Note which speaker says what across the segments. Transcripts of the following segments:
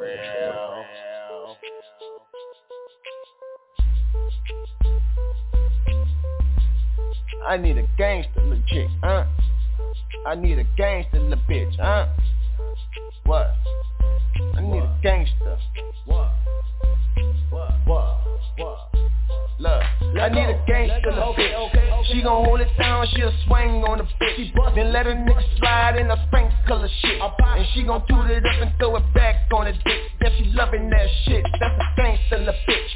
Speaker 1: Real. I need a gangster chick, huh? I need a gangster little bitch, huh? What? I need a gangster. What? What? What? What? Look, I need a gangster little bitch. She gon' hold it down, she'll swing on the bitch. Then let a nigga slide in a color shit. And she gon' toot it up and throw it back on the dick. Yeah, she loving that shit. That's a gangster little bitch.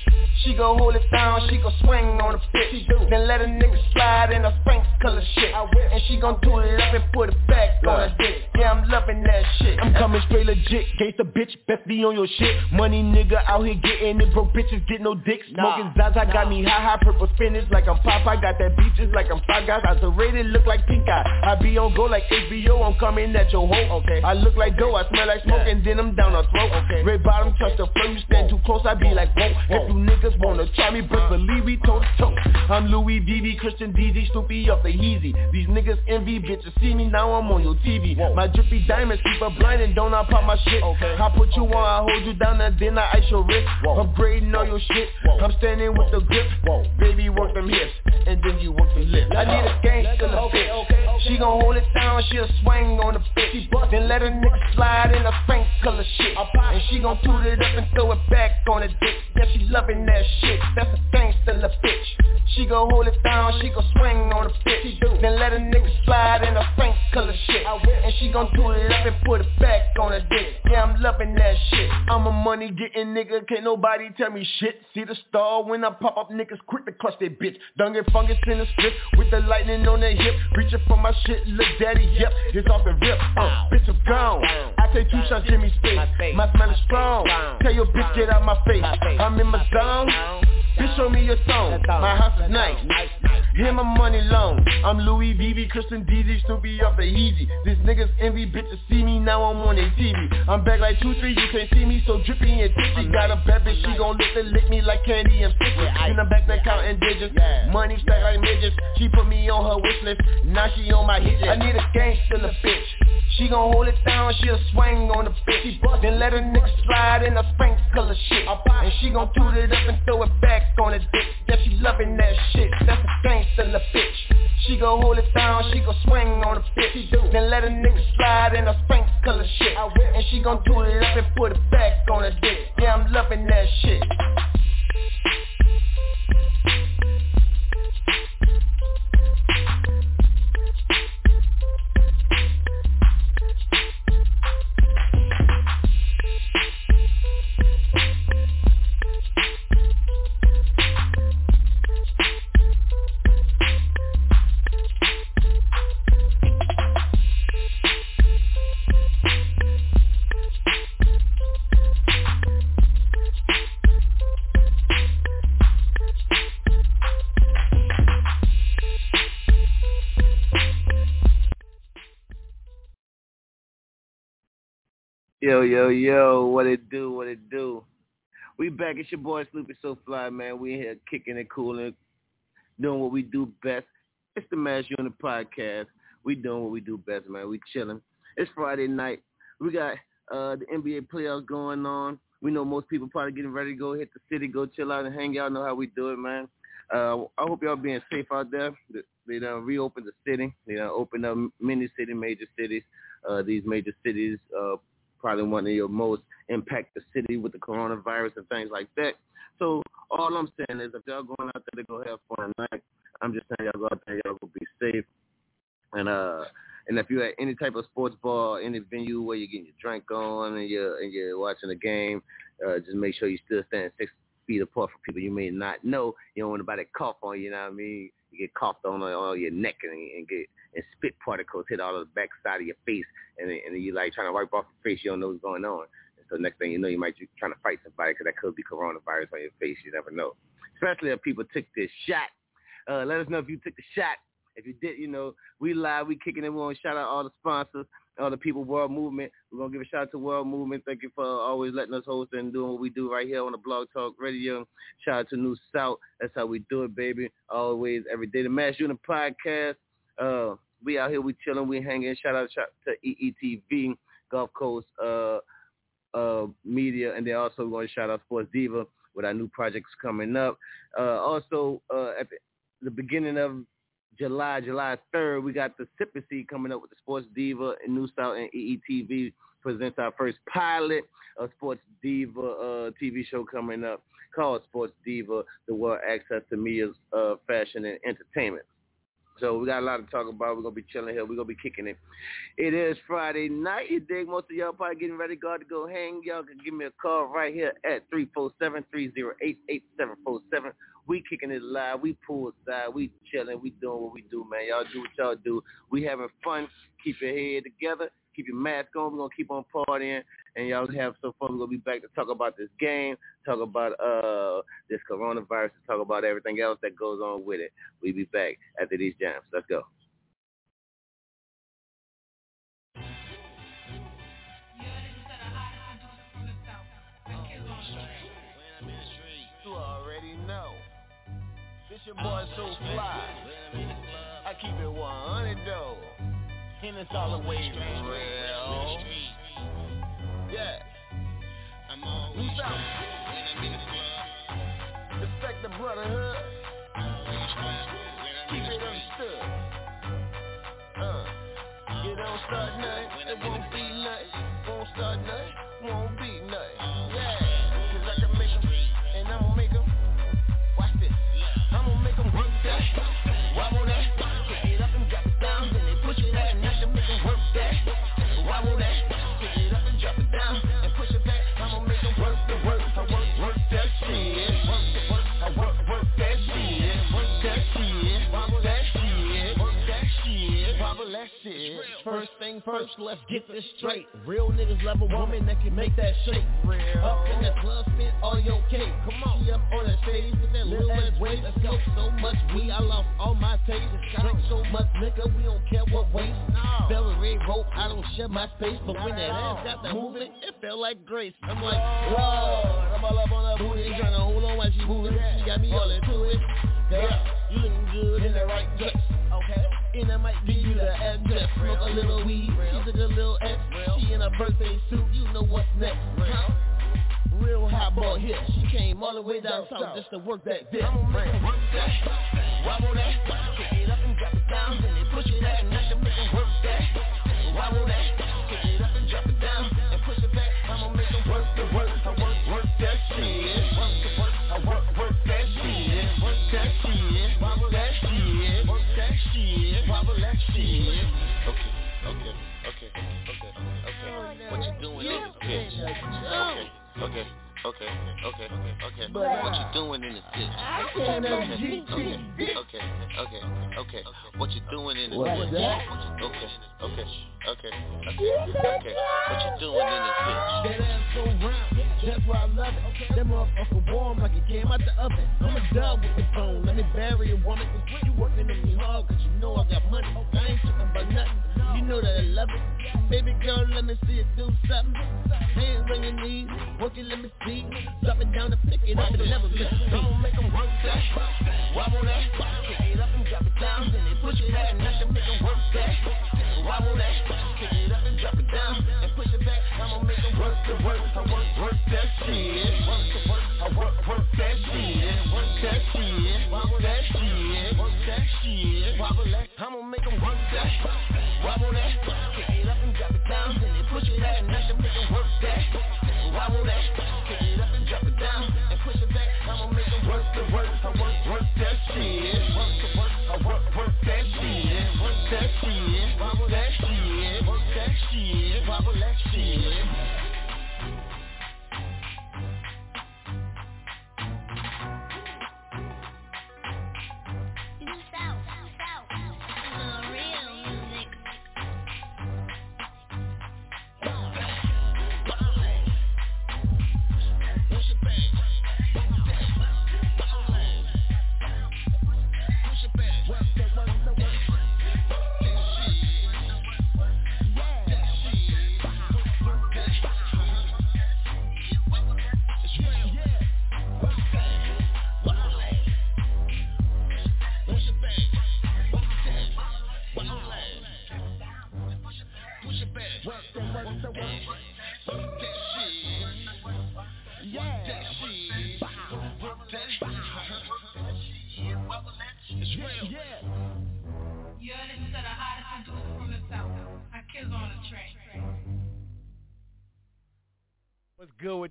Speaker 1: She gon' hold it down, she gon' swing on the bitch. Then let a nigga slide in a color shit. And she gon' toot it up and put it back on the dick. Yeah, I'm loving that shit.
Speaker 2: I'm coming straight legit, gangsta bitch, best be on your shit. Money nigga out here getting it, broke bitches get no dick. Smoking Zaza got me high, high, purple spinach like I'm Popeye. Got that beaches like I'm Five Guys. I rated look like pink eye. I be on go like HBO, I'm coming at your hoe. Okay. I look like dough, I smell like smoke, and then I'm down her throat. Okay. Red bottom touch the floor, you stand too close, I be like whoa. If you niggas wanna try me, but believe we toe to toe. I'm Louis VV, Christian DZ, Snoopy off the Heezy. These niggas envy, bitches see me now, I'm on your TV. My drippy diamonds keep her blind and don't I pop my shit. Okay. I put you on, I hold you down and then I ice your wrist. Upgrading all your shit. I'm standing with the grip. Baby, work them hips, and then you work lips. I need a gangster little bitch. She gon' hold it down, she'll swing on the bitch. Then let a nigga slide in a faint color shit. And she gon' toot it up and throw it back on the dick. Yeah, she loving that shit. That's a gangster little bitch. She gon' hold it down, she gon' swing on the bitch. Then let a nigga slide in a faint color shit. And she gon' toot it up and put it back on the dick. Yeah, I'm loving that shit. I'm a money getting nigga, can't nobody tell me shit. See the star when I pop up, niggas quick to clutch they bitch. Done get fungus in the script with the lightning on their hip. Reaching for my shit, look daddy, yep, it's off the rip. Uh, bitch, I'm gone. I take two shots, Jimmy Space. My smell is strong. Tell your bitch get out my face. I'm in my zone. Bitch, show me your song. My house is nice. Hear my money long. I'm Louis VV, Christian DZ, Snoopy off the easy. These niggas envy, bitches see me now. I'm on their TV. I'm back like two, three. You can't see me so drippy and tipsy. Got a bad bitch, she gon' lick and lick me like candy and sticky. In the back, back counting digits. Money stack like midgets. She put me on her wish list. Now she on my hit list. I need a gangster little bitch. She gon' hold it down, she'll swing on the bitch. Then let a nigga slide in a sprinkler shit. And she gon' toot it up and throw it back on the dick. Yeah, she loving that shit. That's a gangster little bitch. She gon' hold it down, she gon' swing on the bitch. Then let a nigga slide in a sprinkler shit. And she gon' toot it up and put it back on the dick. Yeah, I'm loving that shit.
Speaker 1: Yo, yo, yo, what it do, what it do. We back, it's your boy Snoopy So Fly, man. We here kicking it, cooling, doing what we do best. It's the Mass Unit Podcast. We doing what we do best, man. We chilling. It's Friday night. We got uh, the NBA playoffs going on. We know most people probably getting ready to go hit the city, go chill out and hang out. Know how we do it, man. Uh, I hope y'all being safe out there. They done reopened the city. They done opened up many city, major cities. Uh, these major cities uh, probably one of your most impacted city with the coronavirus and things like that. So all I'm saying is if y'all going out there to go have fun tonight, I'm just saying y'all go out there, y'all go be safe. And uh and if you're at any type of sports bar, any venue where you're getting your drink on and you're and you're watching a game, uh, just make sure you still stand six feet apart from people you may not know. You don't want nobody to cough on you, you know what I mean? You get coughed on on your neck and, and get and spit particles hit all the back side of your face, and and you like trying to wipe off your face, you don't know what's going on. So next thing you know, you might be trying to fight somebody because that could be coronavirus on your face. You never know. Especially if people took this shot. Uh, let us know if you took the shot. If you did, you know, we live, we kicking it. We want to shout out all the sponsors, all the people, World Movement. We're to give a shout out to World Movement. Thank you for always letting us host and doing what we do right here on the Blog Talk Radio. Shout out to New South. That's how we do it, baby. Always, every day. The Mass Unit Podcast. Uh, we out here, we chilling, we hanging. Shout out to EETV, Gulf Coast uh, uh, Media, and then also going to shout out Sports Diva with our new projects coming up. Uh, also, uh, at the, the, beginning of July, July 3rd, we got the Sippy coming up with the Sports Diva and New South and EETV presents our first pilot of Sports Diva uh, TV show coming up called Sports Diva, the world access to media's uh, fashion and entertainment. So we got a lot to talk about. We're gonna be chilling here. We're gonna be kicking it. It is Friday night. You dig? Most of y'all probably getting ready to to go hang. Y'all can give me a call right here at 347-308-8747. We kicking it live. We poolside. We chilling. We doing what we do, man. Y'all do what y'all do. We having fun. Keep your head together. Keep your mask on. We're gonna keep on partying, and y'all have some fun. We're gonna be back to talk about this game, talk about uh this coronavirus, talk about everything else that goes on with it. We'll be back after these jams. Let's go.
Speaker 2: Your boy so fly. I keep it 100 though and it's all the way real. Yeah. I'm always out. when I'm in the club. Respect the brotherhood. Keep it understood. Uh. It don't start nothing, it won't be nothing. Won't start nothing, won't be nothing. Yeah. First thing first, let's get this straight. Real niggas love a woman that can make that shake. Up in the club, spit all your cake. Come on, she up on the stage with that little ass waist. Let's go. So much weed, I lost all my taste. Drink so much liquor, we don't care what waste. Fell red rope, I don't share my space. But when that ass got that movement, it felt like grace. I'm like, whoa, I'm all up on her booty, trying to hold on while she moving. She got me all into it. Yeah, you looking good in the right place. And I might give you the address Smoke a little weed, she took a little X. She in a birthday suit, you know what's next huh? Real hot boy here. She came all the way down south just to work that dick. I'm gonna make her work that Wobble that Kick it up and drop it down Then they push it back and I can make her work that Wobble that doing in this bitch? Okay, okay. Okay, okay, okay. But what you uh, doing in this bitch? Okay, okay, okay, okay, okay. What you doing in this bitch? Okay, okay, okay, okay, okay. What you doing in this bitch? That ass so round, that's why I love it. That motherfucker warm like it came out the oven. I'm a dub with the phone, let me bury a woman. Cause you working on me hard, cause you know I got money. I ain't tripping about nothing. You know that I love it. Baby girl, let me see it do something. Hands on your knees, work it, let me see. Drop it down and pick it up and never miss make them work that. Wobble that. Pick it up and drop it down. Then they push it back and make them work that. Wobble that. Pick it up and drop it down. And push it back. I'ma make them work the work. I work, work that shit. Work the work. I work, work that shit. Work that shit. Wobble that shit. Work that shit. Wobble that. I'ma make them work that. Wobble that. Pick it up and drop it down. Then they push it back and can make them work that. Wobble that. Pick it up and drop it down and push it back. I'ma make them work the work. I work, work that shit.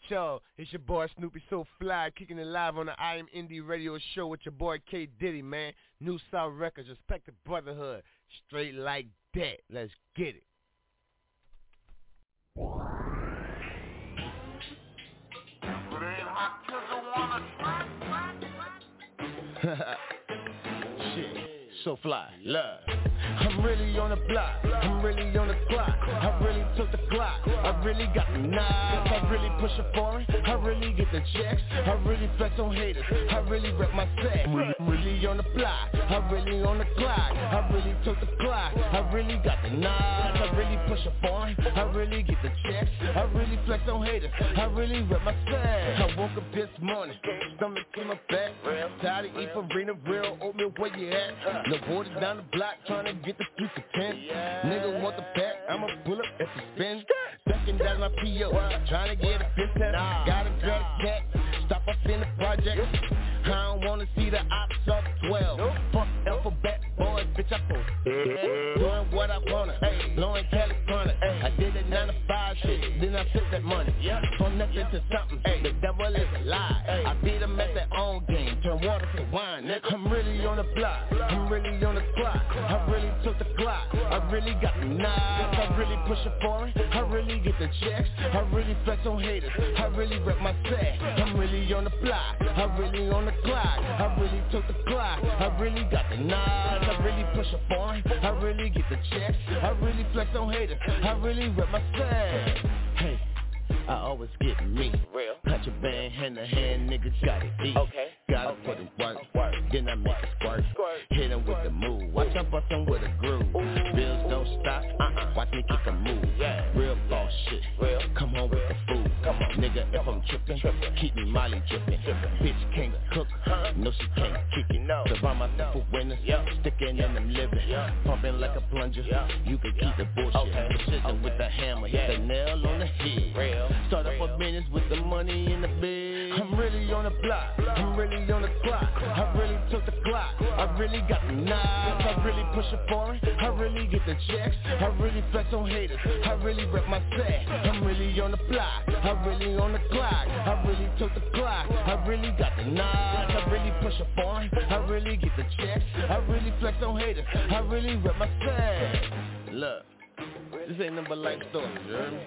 Speaker 2: Y'all? It's your boy Snoopy So Fly, kicking it live on the I Am Indie Radio Show with your boy K Diddy, man. New South Records, respect the brotherhood, straight like that. Let's get it. So fly, love. I'm really on the block, I'm really on the clock I really took the clock, I really got the knives I really push a foreign, I really get the checks I really flex on haters, I really rep my set I'm really on the block, I really on the clock I really took the clock, I really got the knives I really push a foreign, I really get the checks I really flex on haters, I really rep my set I woke up this morning, stomach in my back Tired of eating arena, real oatmeal, where you at? No borders down the block, trying to get the streets for 10. Nigga want the pack, I'ma pull up if it spins Ducking down my P.O., trying to get a nah. Got a a cat, stop up in the project I don't wanna see the ops up 12 nope. Fuck alphabet, boys, bitch, I post Doing what I wanna, hey. blowing California hey. I did it 9 to 5 shit, then I took that money yeah. From nothing yeah. to something, hey. the devil is a lie hey. I beat them at their own game, turn water to wine nigga. I'm really on the block, I'm really on the clock I really took the clock. I really got the knives. I really push it for it. I really get the checks. I really flex on haters. I really rep my set. I'm really on the block. I really on the clock. I really took the clock. I really got the knives. I really push it for it. I really get the checks. I really flex on haters. I really rep my set. Hey. I always get me. Real. Contraband, hand to hand, niggas gotta eat. Okay. Gotta okay. put in work. work. Then I make a squirt. squirt. Hit him with the move. Watch I bust him with a groove. Ooh. Bills don't stop. Uh-uh. Watch me kick a move. Yeah. Real boss shit. Real. Come on with the. Come on. Nigga, if I'm tripping, trippin'. keep me Molly dripping. Bitch can't cook. Huh? No, she can't kick it. No. Survive myself for winners. Yep. Sticking yep. in them living. Yep. Pumping like a plunger. You can keep the bullshit. Okay. Precision okay. with the hammer. Hit the nail on the head. Real. Start up a business with the money in the bed. I'm really on the block, I'm really on the clock. I really took the clock, I really got the knives. I really push it for it, I really get the checks. I really flex on haters, I really rep my set. I'm really on the block, I really on the clock. I really took the clock, I really got the knives. I really push it for I really get the checks. I really flex on haters, I really rep my set. Look, this ain't number like stories, you heard me?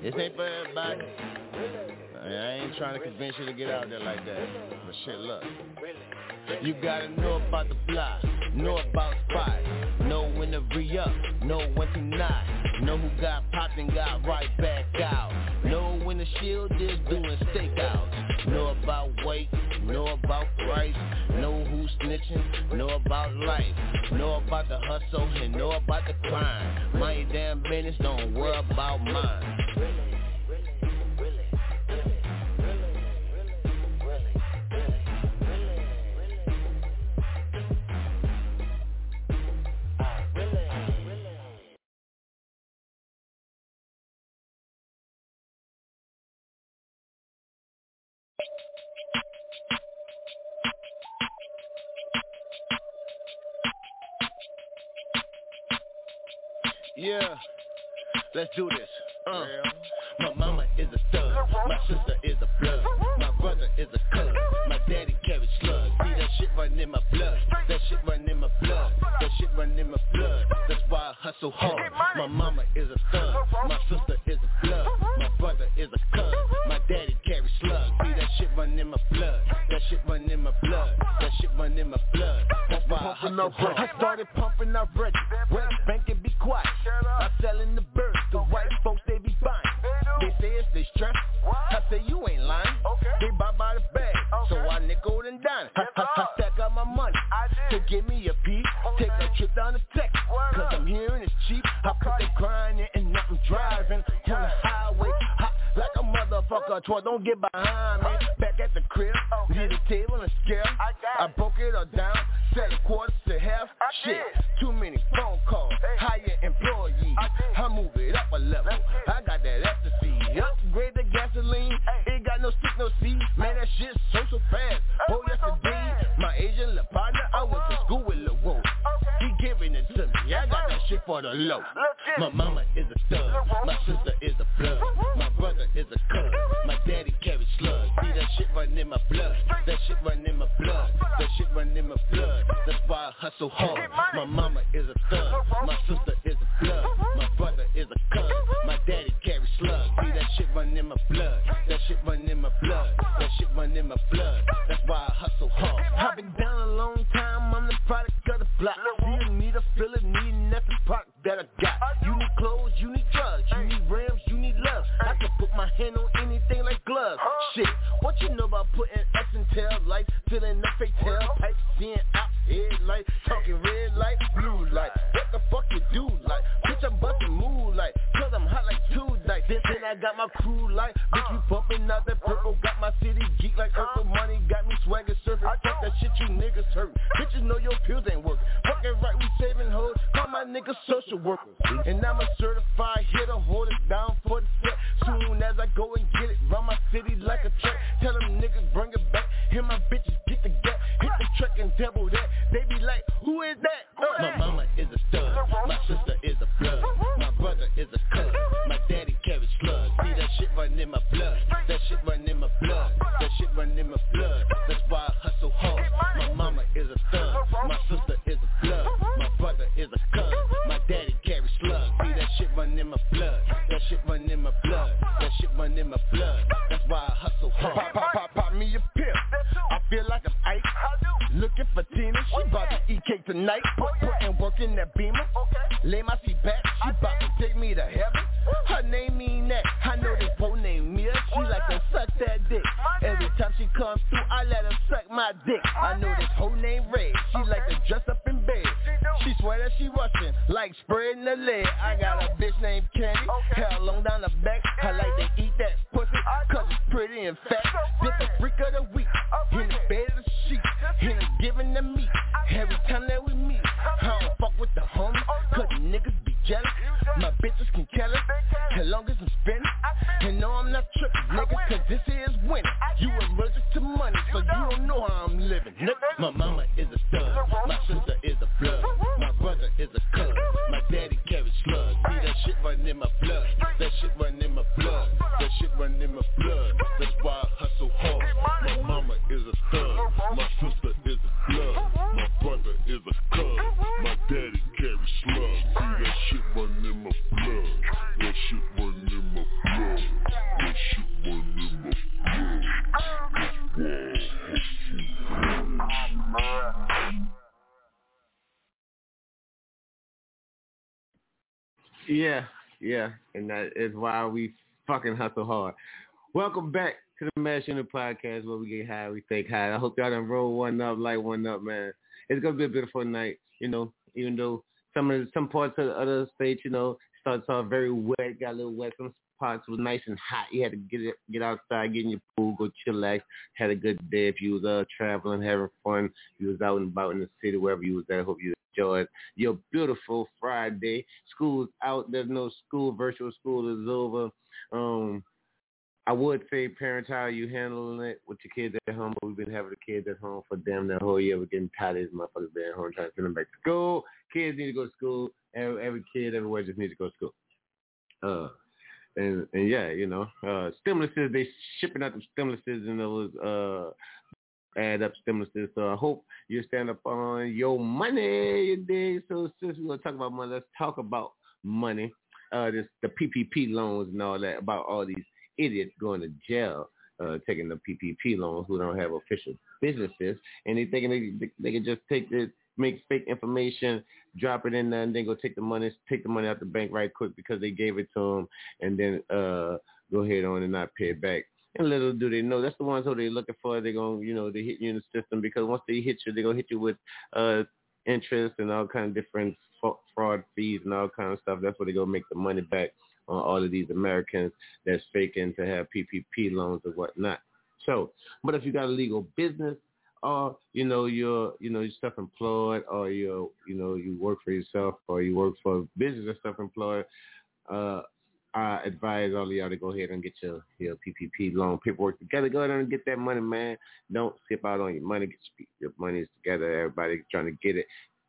Speaker 2: This ain't for everybody. I ain't trying to convince you to get out there like that. But shit, look. You gotta know about the block, know about spots, know when to re-up, know when to not, know who got popped and got right back out, know when the shield is doing stakeouts, know about weight, know about price, know who's snitching, know about life, know about the hustle and know about the crime. My damn business, don't worry about mine. Quarters to half. Shit, too like I'm Ike. Looking for Tina. She bout to eat cake tonight. Put, putting work in that beamer. Lay my seat back. She bout to take me to heaven. Her name mean that. I know this boy named Mia. She like to suck that dick. Every time she comes through, I let her suck my dick. I know this whole name Red. She like to dress up in bed. She swear that she Russian, like spreading the leg. I got a bitch named Candy, hair long down the back. I like to eat that pussy, cause it's pretty and fat. This the freak of the week, in the bed of the sheet, in the giving the meat. Every time that we meet, I don't fuck with the homie, cause the niggas be jealous. My bitches can kill it, as long as I'm spinning. And no, I'm not tripping, nigga, cause this is winning. You allergic to money, so you don't know how I'm living. My mama is a stud, my sister is a blood, my brother is a cuz, my daddy carries slugs. See that shit run in my blood, that shit run in my blood, that shit run in my blood.
Speaker 1: Yeah, yeah, and that is why we fucking hustle hard. Welcome back to the Mass Unit Podcast where we get high, we think high. I hope y'all done roll one up, light one up, man. It's gonna be a beautiful night, you know, even though some of the, some parts of the other states, you know, starts off very wet, got a little wet. Some parts was nice and hot. You had to get get outside, get in your pool, go chillax. Had a good day. If you was uh, traveling, having fun, you was out and about in the city, wherever you was at. I hope you enjoyed your beautiful Friday. School's out. There's no school. Virtual school is over. Um, I would say, parents, how are you handling it with your kids at home? But we've been having the kids at home for damn that whole year. We're getting tired of these motherfuckers being home trying to send them back to school. Kids need to go to school. Every, every kid everywhere just needs to go to school. Uh, and and yeah, you know, uh, stimuluses they shipping out the stimuluses and those uh add up stimuluses. So I hope you stand up on your money, dig? So since we're gonna talk about money, let's talk about money. Uh, this the PPP loans and all that about all these idiots going to jail, uh, taking the PPP loans who don't have official businesses, and they thinking they they can just take the make fake information, drop it in there, and then go take the money, take the money out the bank right quick because they gave it to them, and then uh, go ahead on and not pay it back. And little do they know that's the ones who they're looking for. They're gonna, you know, they hit you in the system because once they hit you, they're gonna hit you with uh, interest and all kind of different fraud fees and all kind of stuff. That's where they're gonna make the money back on all of these Americans that's faking to have PPP loans or whatnot. So, but if you got a legal business, or you know you're you know you're self-employed, or you you know you work for yourself, or you work for business or self-employed, uh, I advise all of y'all to go ahead and get your your PPP loan paperwork together. Go ahead and get that money, man. Don't skip out on your money. Get your money together. Everybody trying to get it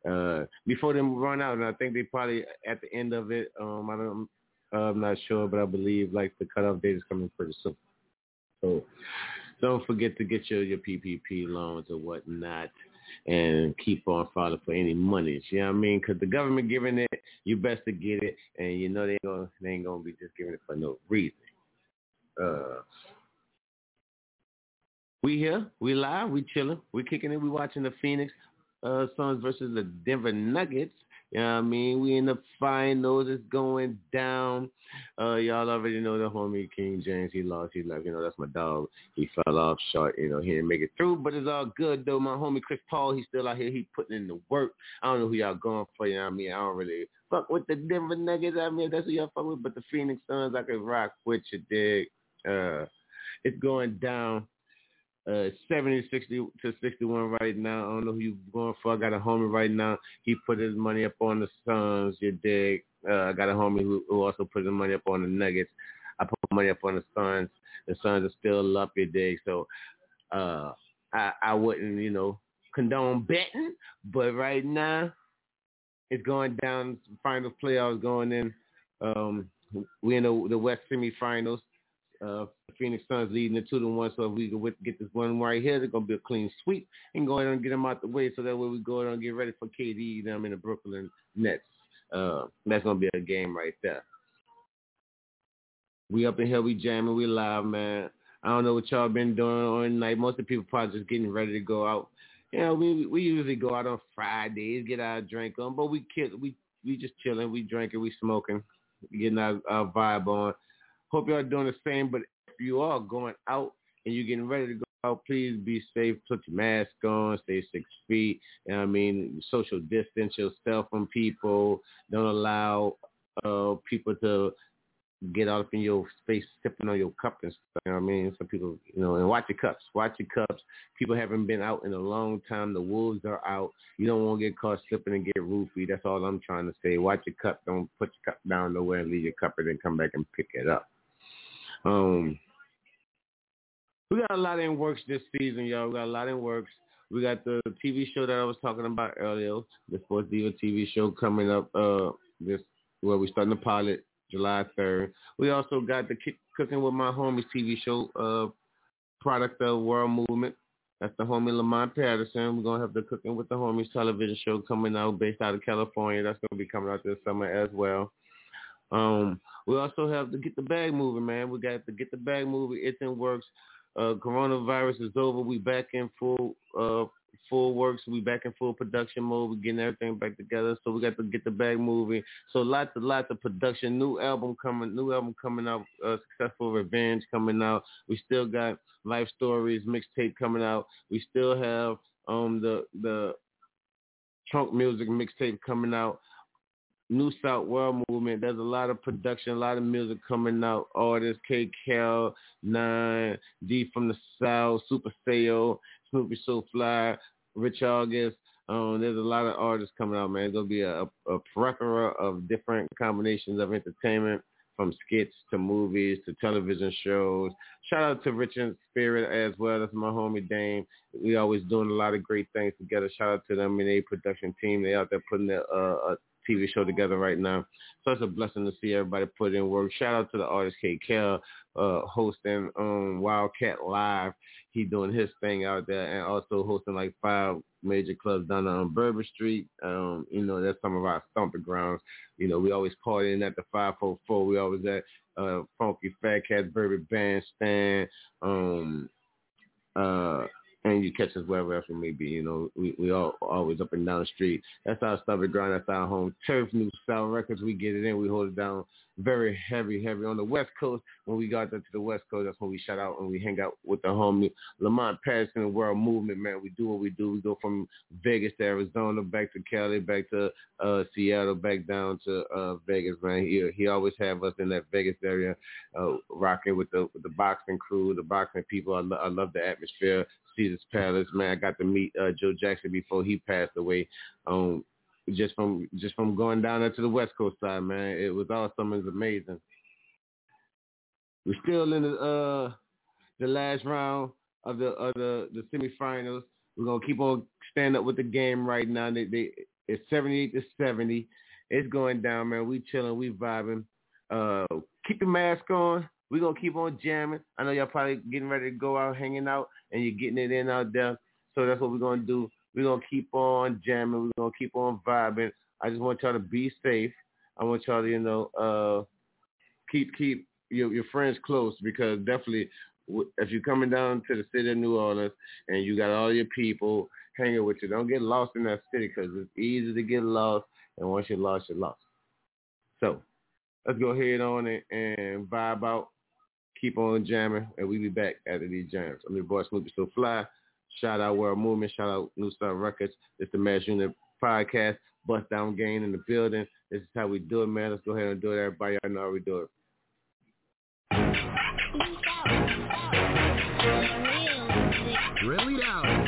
Speaker 1: uh, before them run out. And I think they probably at the end of it. Um, I don't. Uh, I'm not sure, but I believe like the cutoff date is coming pretty soon. So don't forget to get your, your PPP loans or whatnot. and keep on filing for any money. You know what I mean? Because the government giving it, you best to get it, and you know they ain't gonna they ain't gonna be just giving it for no reason. Uh, we here, we live, we chilling, we kicking it, we watching the Phoenix uh, Suns versus the Denver Nuggets. You know what I mean? We in the finals. It's going down. Uh, y'all already know the homie King James. He lost. He left. You know, that's my dog. He fell off short. You know, he didn't make it through, but it's all good, though. My homie Chris Paul, he's still out here. He putting in the work. I don't know who y'all going for. You know what I mean? I don't really fuck with the Denver Nuggets. I mean, that's who y'all fuck with. But the Phoenix Suns, I could rock with you, dig. Uh, it's going down uh 70 60 to 61 right now. I don't know who you going for. I got a homie right now. He put his money up on the Suns, you dig. Uh, I got a homie who, who also put his money up on the Nuggets. I put money up on the Suns. The Suns are still up, you dig. So uh I I wouldn't, you know, condone betting, but right now it's going down final playoffs going in. Um we in the, the West semifinals. Uh, Phoenix Suns leading it two to one. So if we can get this one right here, they're gonna be a clean sweep and go ahead and get them out the way. So that way we go ahead and get ready for KD them in the Brooklyn Nets. Uh, that's gonna be a game right there. We up in here, we jamming, we live, man. I don't know what y'all been doing on night. Most of the people probably just getting ready to go out. You know, we we usually go out on Fridays, get our drink on, but we kill, we we just chilling, we drinking, we smoking, getting our, our vibe on. Hope y'all doing the same. But if you are going out and you're getting ready to go out, please be safe. Put your mask on. Stay six feet. You know I mean, social distance yourself from people. Don't allow uh, people to get all up in your space sipping on your cup and stuff. You know what I mean? Some people, you know, and watch your cups. Watch your cups. People haven't been out in a long time. The wolves are out. You don't want to get caught slipping and get roofied. That's all I'm trying to say. Watch your cup. Don't put your cup down nowhere and leave your cup and then come back and pick it up. Um, we got a lot in works this season, y'all. We got a lot in works. We got the TV show that I was talking about earlier, the Sports Diva TV show coming up. Uh, this where we starting the pilot July third. We also got the Cooking with My Homies TV show, uh, product of World Movement. That's the homie Lamont Patterson. We're gonna have the Cooking with the Homies television show coming out based out of California. That's gonna be coming out this summer as well. Um, we also have to Get the Bag moving, man. We got to Get the Bag moving. It's in works. Uh, coronavirus is over. We back in full uh, full works. We back in full production mode. We getting everything back together. So we got to get the bag moving. So lots and lots of production. New album coming. New album coming out. Uh, successful revenge coming out. We still got life stories mixtape coming out. We still have um the the trunk music mixtape coming out. New South World Movement. There's a lot of production, a lot of music coming out. Artists, K. Cal, Nine, D from the South, Super Sayo, Snoopy So Fly, Rich August. Um, there's a lot of artists coming out, man. There'll be a, a plethora of different combinations of entertainment from skits to movies to television shows. Shout out to Rich and Spirit as well. That's my homie Dame. We always doing a lot of great things together. Shout out to them and their production team. They out there putting a, a, TV show together right now. So it's a blessing to see everybody put in work. Shout out to the artist K. Kell, uh, hosting um, Wildcat Live. He doing his thing out there and also hosting like five major clubs down on Bourbon Street. Um, you know, that's some of our stomping grounds. You know, we always partying at the 544. We always at uh, Funky Fat Cats Bourbon Bandstand. Um, uh, and you catch us wherever else we may be. You know, we we all always up and down the street. That's our stubborn ground. That's our home turf. New South Records. We get it in. We hold it down very heavy, heavy on the West Coast. When we got there to the West Coast, that's when we shout out and we hang out with the homie Lamont Patterson the World Movement. Man, we do what we do. We go from Vegas to Arizona, back to Cali, back to uh, Seattle, back down to uh, Vegas. Man, he he always have us in that Vegas area, uh, rocking with the with the boxing crew, the boxing people. I, lo- I love the atmosphere. Caesar's Palace. Man, I got to meet uh, Joe Jackson before he passed away. Um, just from just from going down there to the West Coast side, man, it was awesome. It was amazing. We're still in the uh, the last round of the of the, the semifinals. We're gonna keep on stand up with the game right now. They, they it's seventy eight to seventy. It's going down, man. We chilling, we vibing. Uh, keep the mask on. We're gonna keep on jamming. I know y'all probably getting ready to go out hanging out and you're getting it in out there. So that's what we're gonna do. We're gonna keep on jamming. We're gonna keep on vibing. I just want y'all to be safe. I want y'all to, you know, uh, keep keep your your friends close because definitely if you're coming down to the city of New Orleans and you got all your people hanging with you, don't get lost in that city because it's easy to get lost. And once you're lost, you're lost. So let's go ahead on it and vibe out. Keep on jamming, and we'll be back after these jams. I'm your boy Snoopy So Fly. Shout out World Movement. Shout out New Star Records. It's the Mass Unit Podcast. Bust Down Gang in the building. This is how we do it, man. Let's go ahead and do it. Everybody, y'all know how we do it.
Speaker 2: Really now.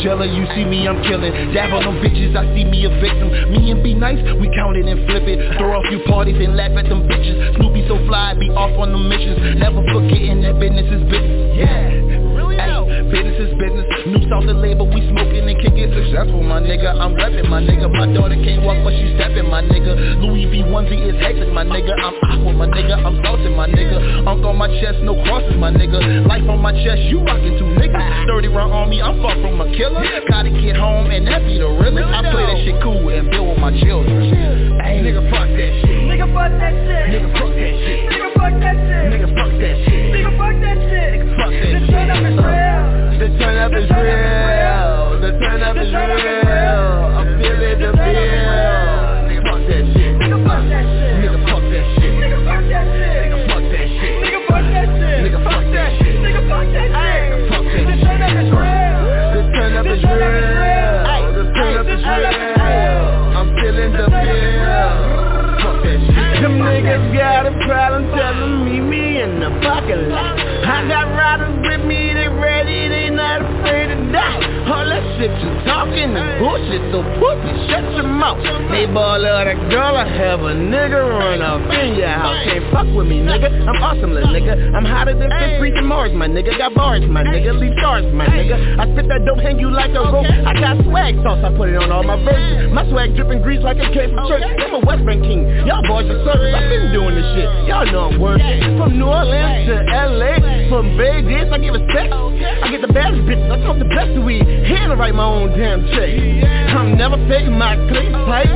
Speaker 3: Margiela, you see me, I'm killing. Dab on them bitches, I see me a victim. Me and be nice, we count it and flip it Throw a few parties and laugh at them bitches. Snoopy so fly, be off on the missions. Never forgetting that business is business. Yeah really? Business is business, new south the label, we smoking and kicking. Successful, my nigga, I'm reppin', my nigga. My daughter can't walk, but she steppin', my nigga. Louis V1V is hectic, my nigga. I'm aqua, my nigga, I'm salted, my nigga. Unk on my chest, no crosses, my nigga. Life on my chest, you rockin' 30 round on me, I'm far from a killer. Gotta get home, and that be the realest
Speaker 2: Egyptians talking is bullshit, so pussy, shut your mouth. They ball out a girl, I have a nigga run off in your house. Can't fuck with me, nigga. I'm awesome, little nigga. I'm hotter than fifth freak in Mars, my nigga. Got bars, my nigga. Leave stars, my nigga. I spit that dope, hang you like a rope. I got swag sauce, I put it on all my verses. My swag dripping grease like a came from church. I'm a West Bank king. Y'all boys are suckers. I've been doing this shit. Y'all know I'm working. From New Orleans to LA, from Vegas, I give respect. I get the baddest bitches. I talk the best weed. Hand to write my own damn check. I'm never faking my click pipe.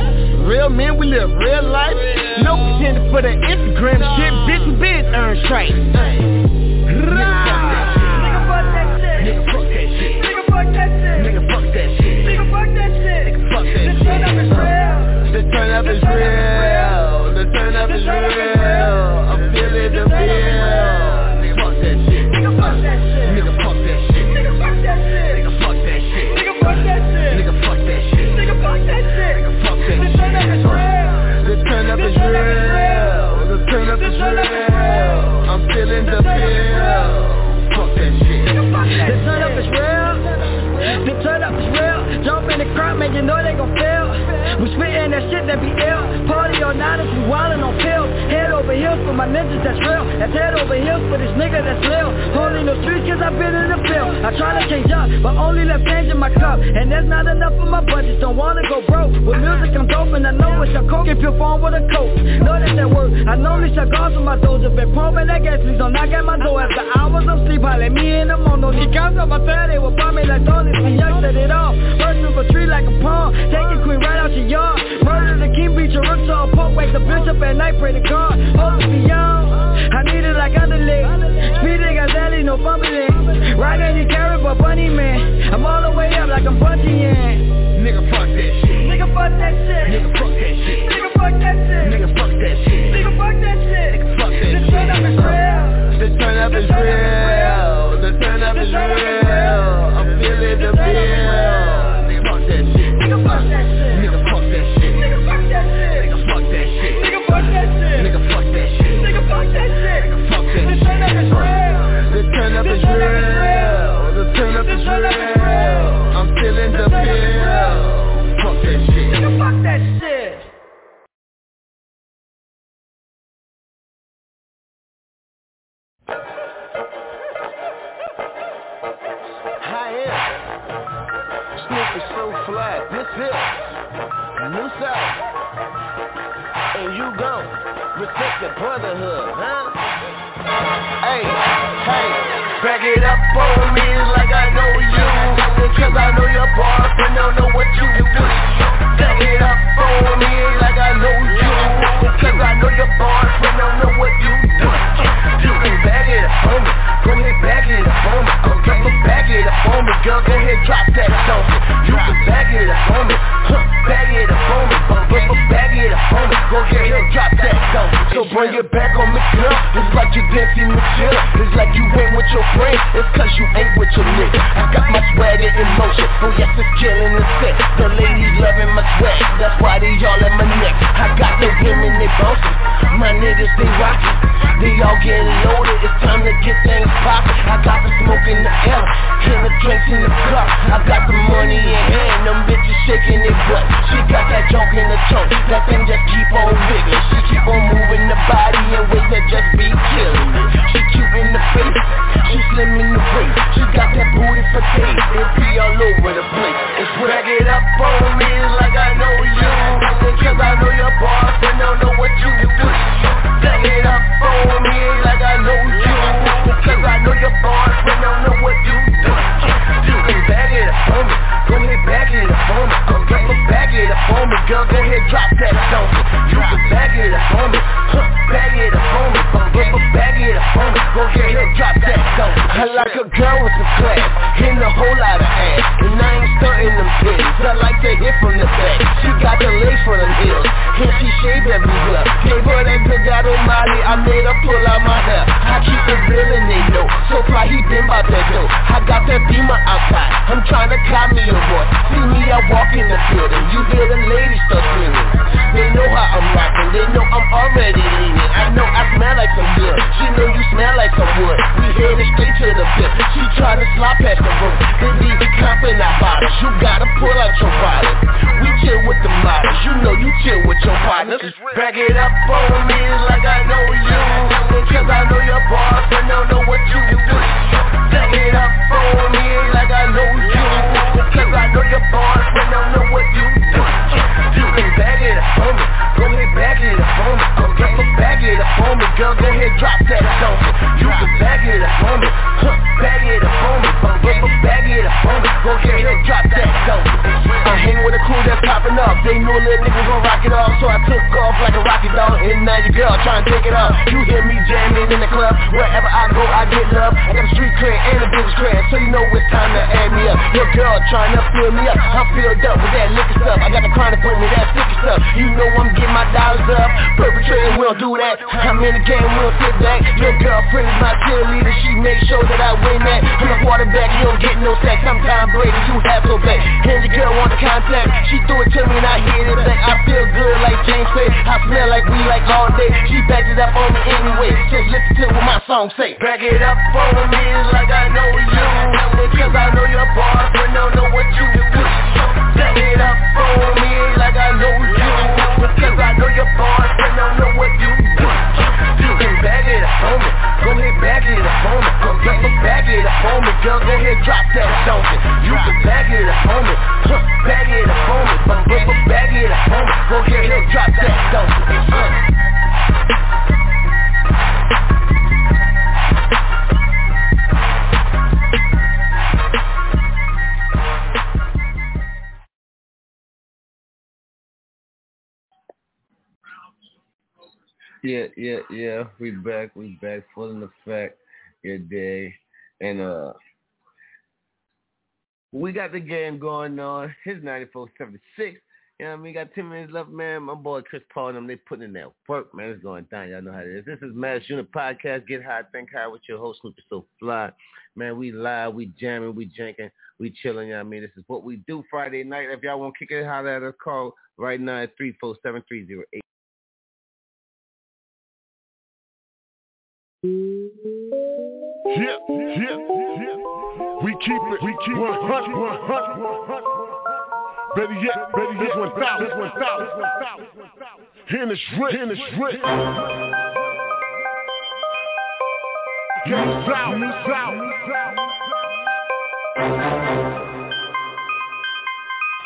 Speaker 2: Real men, we live real life. No pretending for the Instagram shit. Bitch, bitch, earn straight. Nigga, fuck that shit.
Speaker 4: Nigga, fuck that shit.
Speaker 2: Nigga, fuck that shit.
Speaker 4: Nigga, fuck that shit.
Speaker 2: Nigga, fuck that shit.
Speaker 4: Fuck that The turn up is real.
Speaker 2: The turn up is real. The turn up is real. I'm feeling the feel. That
Speaker 5: be ill. Party all night if we wildin' on pills. For my ninjas that's real. That's head over heels for this nigga that's real. Holding no streets cause I've been in the field. I try to change up, but only left change in my cup. And there's not enough for my budget, don't wanna go broke. With music I'm dope and I know it's a coke. If you're phone with a coat, know that's that work. I know these cigars with my doja. Been pumping that gas, please don't knock at my door. After hours of sleep, holla me in the morning. She comes up my third, they will buy me like Tony. See young set it off. Burst through a tree like a palm. Take a queen right out your yard. Murder the king, beat your rooks on pork. Wake the bitch up at night, pray to God. Hold it beyond. I need it like underleg. Speeding Gazelle, no fumbling. Riding the carrot, but bunny man. I'm all the way up like I'm bungee
Speaker 2: Nigga, fuck that shit.
Speaker 4: Nigga, fuck that shit.
Speaker 2: Nigga, fuck that shit.
Speaker 4: Nigga, fuck that shit.
Speaker 2: Nigga, fuck that shit.
Speaker 4: Nigga, fuck that shit.
Speaker 2: Fuck that
Speaker 4: The turn up is
Speaker 2: shit.
Speaker 4: real.
Speaker 2: The turn up is real. The turn up is real. I'm feeling the feel. Nigga, fuck that shit.
Speaker 4: Nigga, fuck that shit.
Speaker 2: Nigga, fuck that shit.
Speaker 4: Nigga, fuck that shit.
Speaker 2: Nigga, fuck that shit.
Speaker 4: Nigga, fuck that shit. Up is real.
Speaker 2: The turn up is real. I'm feeling the feel. Fuck that shit.
Speaker 4: Nigga, fuck that shit.
Speaker 2: Snoop is so flat. This hip. New South. And you gon' respect the brotherhood, huh? It up on me like I know you. Cause I know your boyfriend don't know what you do. It up on me like I know you. Cause I know your boyfriend don't know what you do. You can back it up on me. Go ahead, back it up on me. Ahead, back it up on me. Girl, go ahead, drop that dope. You can back it up on me. Huh, back it up on me. Back it up on me. Go ahead, drop that dope. So bring it back on partners. Back it up on me like I know you. Cause I know your boss and don't know what you do. Back it up on me like I know you. Cause I know your boss and don't know what you do. You can back it up on me. Go ahead, back it up on me. Go ahead, back it up on me. Girl, go ahead, drop that on me. You can back it up on me. Huh, back it up on me. Go ahead, back it up on me. Go ahead, drop that on me. I hang with a crew that's up. They knew a little nigga gon' rock it off, so I took off like a rocket dog. And now your girl trying to take it up You hear me jamming in the club. Wherever I go, I get love. I got a street cred and a business cred, so you know it's time to add me up. Your girl trying to fill me up. I'm filled up with that liquor stuff. I got the chronic with me, that sticky stuff. You know I'm getting my dollars up. Perpetrating, we don't do that. I'm in the game, we don't sit back. Your girlfriend is my cheerleader. She make sure that I win that. I'm the quarterback, you don't get no sex. I'm Tom Brady, you have so back. And your girl want the contact. She threw it to me and I back. I feel good like James say. I smell like we like all day. She backed it up on me anyway. Just listen to what my song say. Back it up on me like I know you. Cause I know your boss, but don't know what you do. Back it up on me like I know you. Cause I know your boss, but don't know what you do. On. Go ahead, back it up on me. Go ahead, back it up on me. Girl, go ahead, drop that on me. You can back it up on me. Huh, Back it up on me. But back it up on me. Go ahead, drop that on me. Uh.
Speaker 1: Yeah, yeah, yeah. We back. We back. Full in effect. Your day. And uh we got the game going on. His 9476. You know what I mean? Got 10 minutes left, man. My boy Chris Paul and them, they putting in that work, man. It's going down. Y'all know how it is. This is Mass Unit Podcast. Get high, think high with your host, Snoopy So Fly. Man, we live, we jamming, we drinking, we chilling. You know what I mean? This is what we do Friday night. If y'all want to kick it, holler at us, call right now at 347-308.
Speaker 6: Yeah, yeah, yeah. We keep it, we keep 100, 100, 100. Better yet, better yet, 1,000, 1,000. In the strip, in the strip. Get south, south.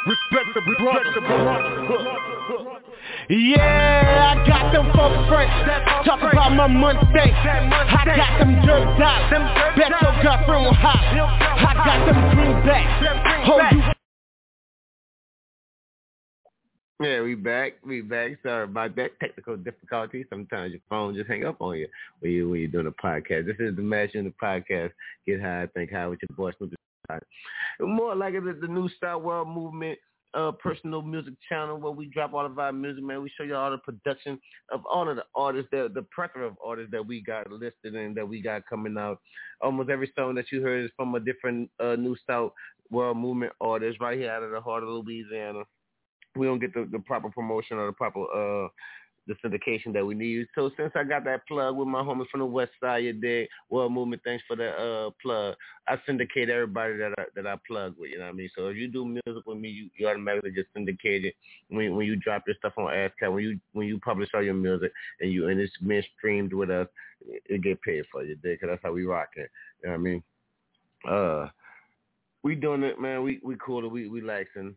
Speaker 6: Respect the respect the brother.
Speaker 2: Yeah, I got them folks French. Talk about my thing. I got them dirt dollars. Bet your girlfriend will hop. I got them greenbacks. Hold you.
Speaker 1: Yeah, we back. We back. Sorry about that technical difficulty. Sometimes your phone just hang up on you when you when you're doing a podcast. This is the Mass Unit podcast. Get high, think high with your boy Snoopy. More like the, the new style world movement uh, personal music channel where we drop all of our music, man. We show you all the production of all of the artists, the the plethora of artists that we got listed and that we got coming out. Almost every song that you heard is from a different uh, new style world movement artist right here out of the heart of Louisiana. We don't get the, the proper promotion or the proper uh the syndication that we need. So since I got that plug with my homies from the west side of the World Movement, thanks for the uh plug. I syndicate everybody that I that I plug with, you know what I mean? So if you do music with me, you, you automatically just syndicate it when when you drop your stuff on ASCAP, when you when you publish all your music and you and it's been streamed with us, it, it get paid for you, dig? Cause that's how we rock it. You know what I mean? Uh we doing it, man. We we cool. We we relaxing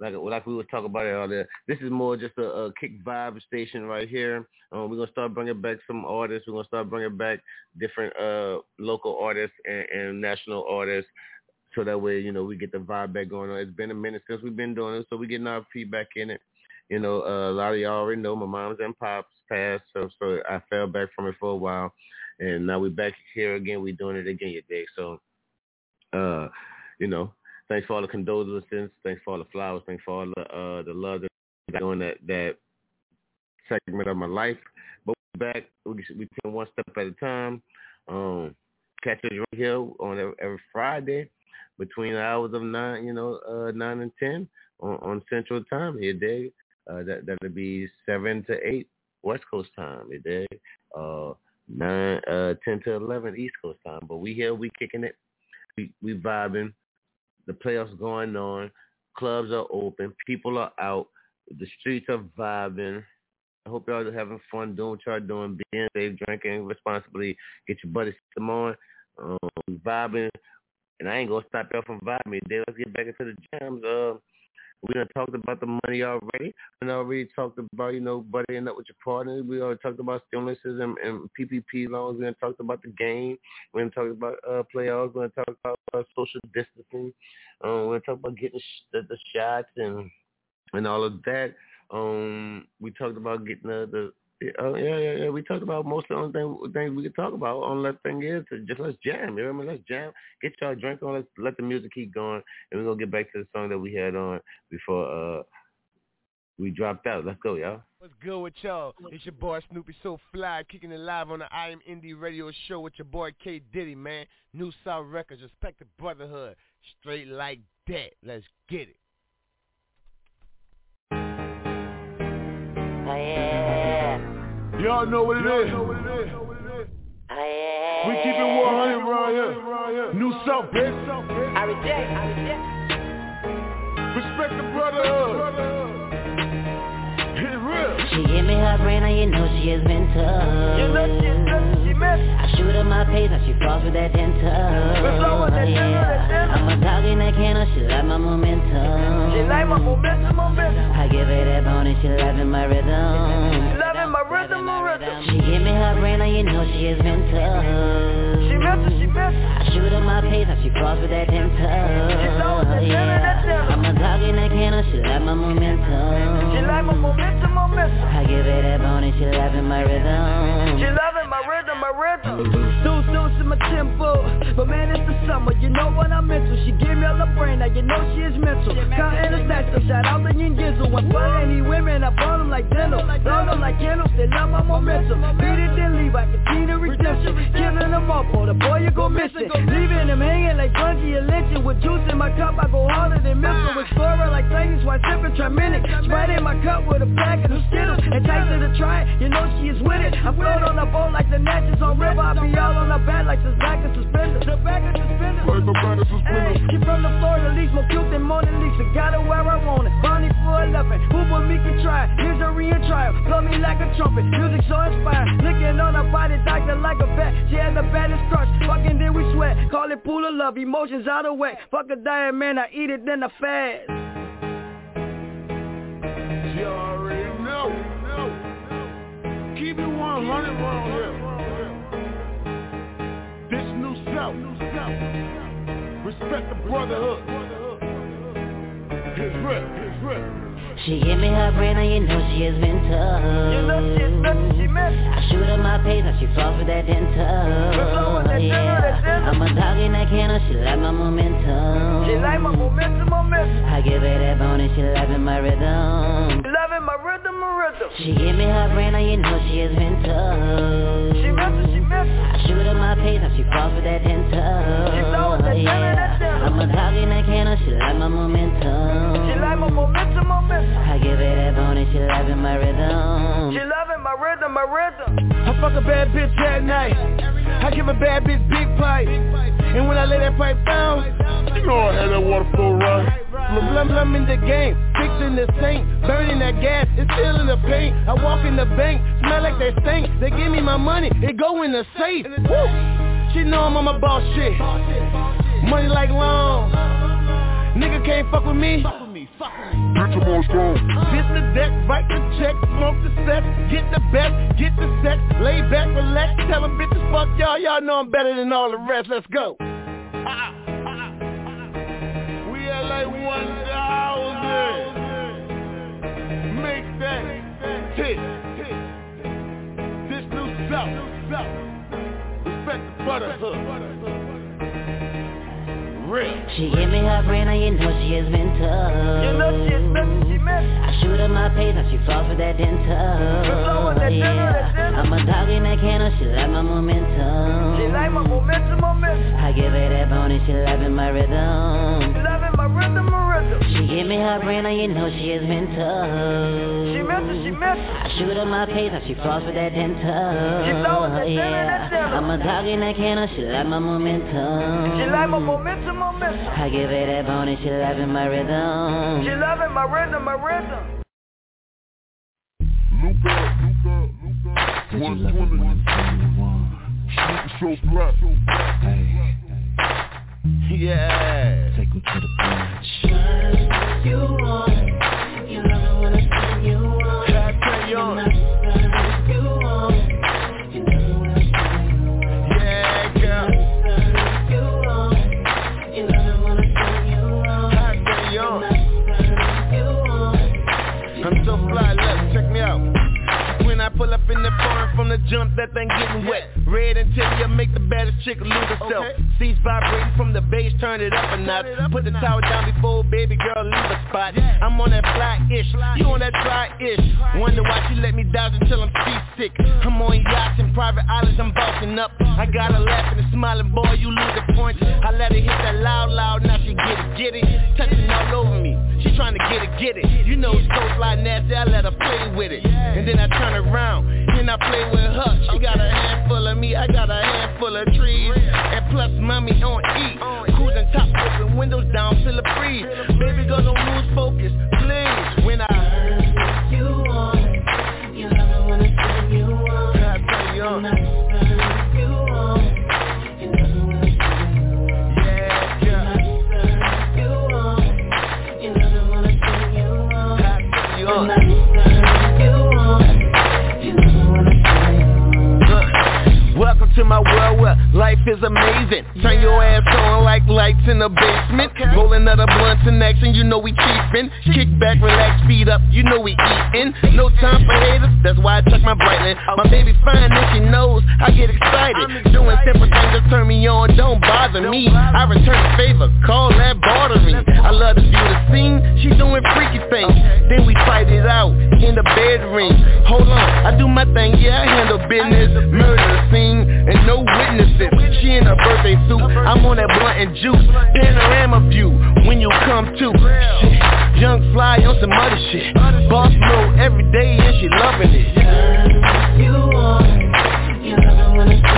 Speaker 1: like like we were talking about it earlier. This is more just a, a kick vibe station right here. Um, we're gonna start bringing back some artists. We're gonna start bringing back different uh local artists and, and national artists, so that way you know we get the vibe back going on. It's been a minute since we've been doing it, so we're getting our feedback in it. You know, uh, a lot of y'all already know my mom's and pops passed, so so I fell back from it for a while, and now we're back here again. We're doing it again today. So, uh, you know, thanks for all the condolences. Thanks for all the flowers. Thanks for all the uh, the love that doing that that segment of my life. But we're back. We we take one step at a time. Um, catch us right here on every, every Friday between the hours of nine, you know, uh, nine and ten on, on Central Time. You dig? Uh, that that'll be seven to eight West Coast time. You dig? Uh, nine, uh, ten to eleven East Coast time. But we here, we kicking it we, we vibing. The playoffs going on. Clubs are open. People are out. The streets are vibing. I hope y'all are having fun doing what y'all doing, being safe, drinking responsibly. Get your buddy system on. Um, vibing. And I ain't gonna stop y'all from vibing. Then let's get back into the jams. Uh, we done talked about the money already. We already talked about, you know, buddying up with your partner. We already talked about stimulances and, and PPP loans. We done talked about the game. We done talked about uh, playoffs. We done talked about uh, social distancing. Um, we done talked about getting the, the, shots and and all of that. Um, we talked about getting the, the Oh yeah, yeah, yeah. We talked about most of the only thing, things we could talk about. Only thing is to just let's jam. You know what I mean? Let's jam. Get y'all drink on. Let's let the music keep going, and we're gonna get back to the song that we had on before uh we dropped out. Let's go, y'all.
Speaker 2: What's good with y'all? It's your boy Snoopy So Fly, kicking it live on the I Am Indie Radio Show with your boy K Diddy, man. New South Records, respect the brotherhood, straight like that. Let's get it.
Speaker 7: Oh yeah.
Speaker 6: Y'all know what it is. We keep it 100 around here. New South, bitch.
Speaker 7: I reject. I reject.
Speaker 6: Respect the brotherhood. Hit it real.
Speaker 8: She give me her brain and you know she has been tough.
Speaker 4: You know she mess.
Speaker 8: I shoot her my pace and she falls with that
Speaker 4: go with that ten that ten
Speaker 8: I'm a dog in that kennel, she like my momentum.
Speaker 4: She like my momentum, momentum.
Speaker 8: I give her that bone and she loving my rhythm.
Speaker 4: Loving my rhythm, my rhythm.
Speaker 8: She give me her brain and you know she been tough.
Speaker 4: She mental, she mental.
Speaker 8: I shoot her my pace and she falls with that ten
Speaker 4: She throw with that ten that ten.
Speaker 8: I'm a dog in that kennel, she like my momentum.
Speaker 4: She like my momentum, momentum.
Speaker 8: I give her that bone and she loving my rhythm.
Speaker 4: She my rhythm, my rhythm.
Speaker 5: Deuce, deuce in my tempo But man, it's the summer, you know what I'm into. She gave me all the brain, now you know she is mental. Counting the stacks, so shout out to Yin Gizzle. When fuck any women, I burn them like dental Blow them like candles, they love my momentum. Beat it, then leave, I can see the redemption. Killing them up, oh the boy you go missing. Leaving them hanging like bungee and lynching With juice in my cup, I go harder than missile ah. Explorer like Titans, while sipping Triaminic Sprite in my cup with a packet of Skittles. And tight to the try, you know she is with it. I float on the boat like the natchez on river. I be all on the back like prices like a suspender The bag of suspenders
Speaker 6: Like a bag of suspenders
Speaker 5: She from the Florida leaks More cute than Mona Lisa Got her where I want it. Bonnie for a loving Who but me can try? Misery and trial. Blow me like a trumpet. Music so inspired. Licking on her body Doctor like a vet. She had the baddest crush. Fucking then we sweat. Call it pool of love. Emotions out of whack. Fuck a diet man. I eat it then I fast
Speaker 6: You already know. Keep it 100 100 Respect the brotherhood. It's real. It's real.
Speaker 8: She give me her brain and you know she has been tough.
Speaker 4: You know she is mental, she mental.
Speaker 8: I shoot her my pace and she falls with that
Speaker 4: with that
Speaker 8: Yeah. I'm a dog in that kennel, she like my momentum.
Speaker 4: She like my momentum, momentum.
Speaker 8: I give her that bone and she loving my rhythm.
Speaker 4: Loving my rhythm, my rhythm.
Speaker 8: She give me her brain and you know she has been tough.
Speaker 4: She mental.
Speaker 8: I shoot her my pace and she falls with that ten
Speaker 4: She flow with that ten, that ten.
Speaker 8: I'm a dog in that kennel, she like my momentum.
Speaker 4: She like my momentum, momentum.
Speaker 8: I give her that bone and she loving my rhythm.
Speaker 4: She loving my rhythm, my rhythm.
Speaker 2: I fuck a bad bitch at night. I give a bad bitch big pipe. And when I lay that pipe down,
Speaker 6: You know I had that water flow right.
Speaker 2: Blum blum blum in the game. Fixing the sink, burning that gas, it's still in the paint. I walk in the bank, smell like that stink. They give me my money, it go in the safe. Woo! She know I'm on my boss shit. Money like long. Nigga can't fuck with me.
Speaker 6: Bitch, I'm on strong.
Speaker 2: Hit the deck, write the check, smoke the set, get the best, get the sex, lay back, relax, tell them bitches fuck y'all, y'all know I'm better than all the rest, let's go.
Speaker 6: Like 1,000. Make that hit. This new South. Respect the brotherhood. Real.
Speaker 8: She give me her brain and you know she has been tough.
Speaker 4: You know she is mental, she mental.
Speaker 8: I shoot her my pace and she falls with that ten
Speaker 4: flow with that that ten.
Speaker 8: I'm a dog in that kennel, she like my momentum.
Speaker 4: She like my momentum, momentum.
Speaker 8: I give her that bone and she loving my rhythm.
Speaker 4: Loving my rhythm, my rhythm.
Speaker 5: rhythm.
Speaker 8: She give me her brain, and you know she has been tough.
Speaker 5: She mental, she mental.
Speaker 8: I shoot up my pace, and she floss with that dental.
Speaker 5: She low, that
Speaker 8: yeah.
Speaker 5: that dental.
Speaker 8: I'm a dog in that kennel, she like my momentum.
Speaker 5: She like my momentum, momentum.
Speaker 8: I give her that bone, and she loving my rhythm.
Speaker 5: She loving my rhythm, my rhythm.
Speaker 6: Luca, Luca, Luca.
Speaker 9: Did you love it when I'm telling you one?
Speaker 6: Sleeping so flat.
Speaker 9: Hey,
Speaker 2: Yeah.
Speaker 9: take me to the bridge.
Speaker 8: You want, you love it when I turn you on.
Speaker 2: Can you on?
Speaker 8: You want, you love it when I turn you on.
Speaker 2: Yeah, girl.
Speaker 8: You want, you love it when I turn you on.
Speaker 2: Can you on? I'm so fly, look, check me out. When I pull up in the foreign from the jump, that thing getting wet. Red interior make the baddest chick lose herself. Seats vibrating from the bass, turn it up a notch. Put the tower down before baby girl leave a spot. I'm on that fly-ish, you on that try-ish. Wonder why she let me dodge until I'm seasick. I'm on yachts and private islands, I'm bossing up. I got her laughing and a smiling, boy, you lose the point. I let her hit that loud, loud, now she get it, get it. Touching all over me, she trying to get it, get it. You know so fly nasty, I let her play with it. And then I turn around, and I play with her. She got a handful of me, I got a handful of trees. And plus mommy on E, cruising top open, windows down, feel a breeze. Baby girl, don't lose focus, please. To my world where life is amazing. Turn your ass on like lights in the basement. Roll another blunt in action, you know we cheapin'. Kick back, relax, feet up, you know we eatin'. No time for haters, that's why I tuck my brightness. My baby fine and she knows I get excited. Doing simple things that turn me on, don't bother me. I return the favor, call that bartering. I love to view the scene, she doing freaky things. Then we fight it out in the bedroom. Hold on, I do my thing, yeah, I handle business. Murder scene and no witnesses. She in her birthday suit, I'm on that blunt and juice. Panorama view when you come to. Shit, young fly on some other shit. Boss mode every day and she loving it.
Speaker 8: You want, you love it when I turn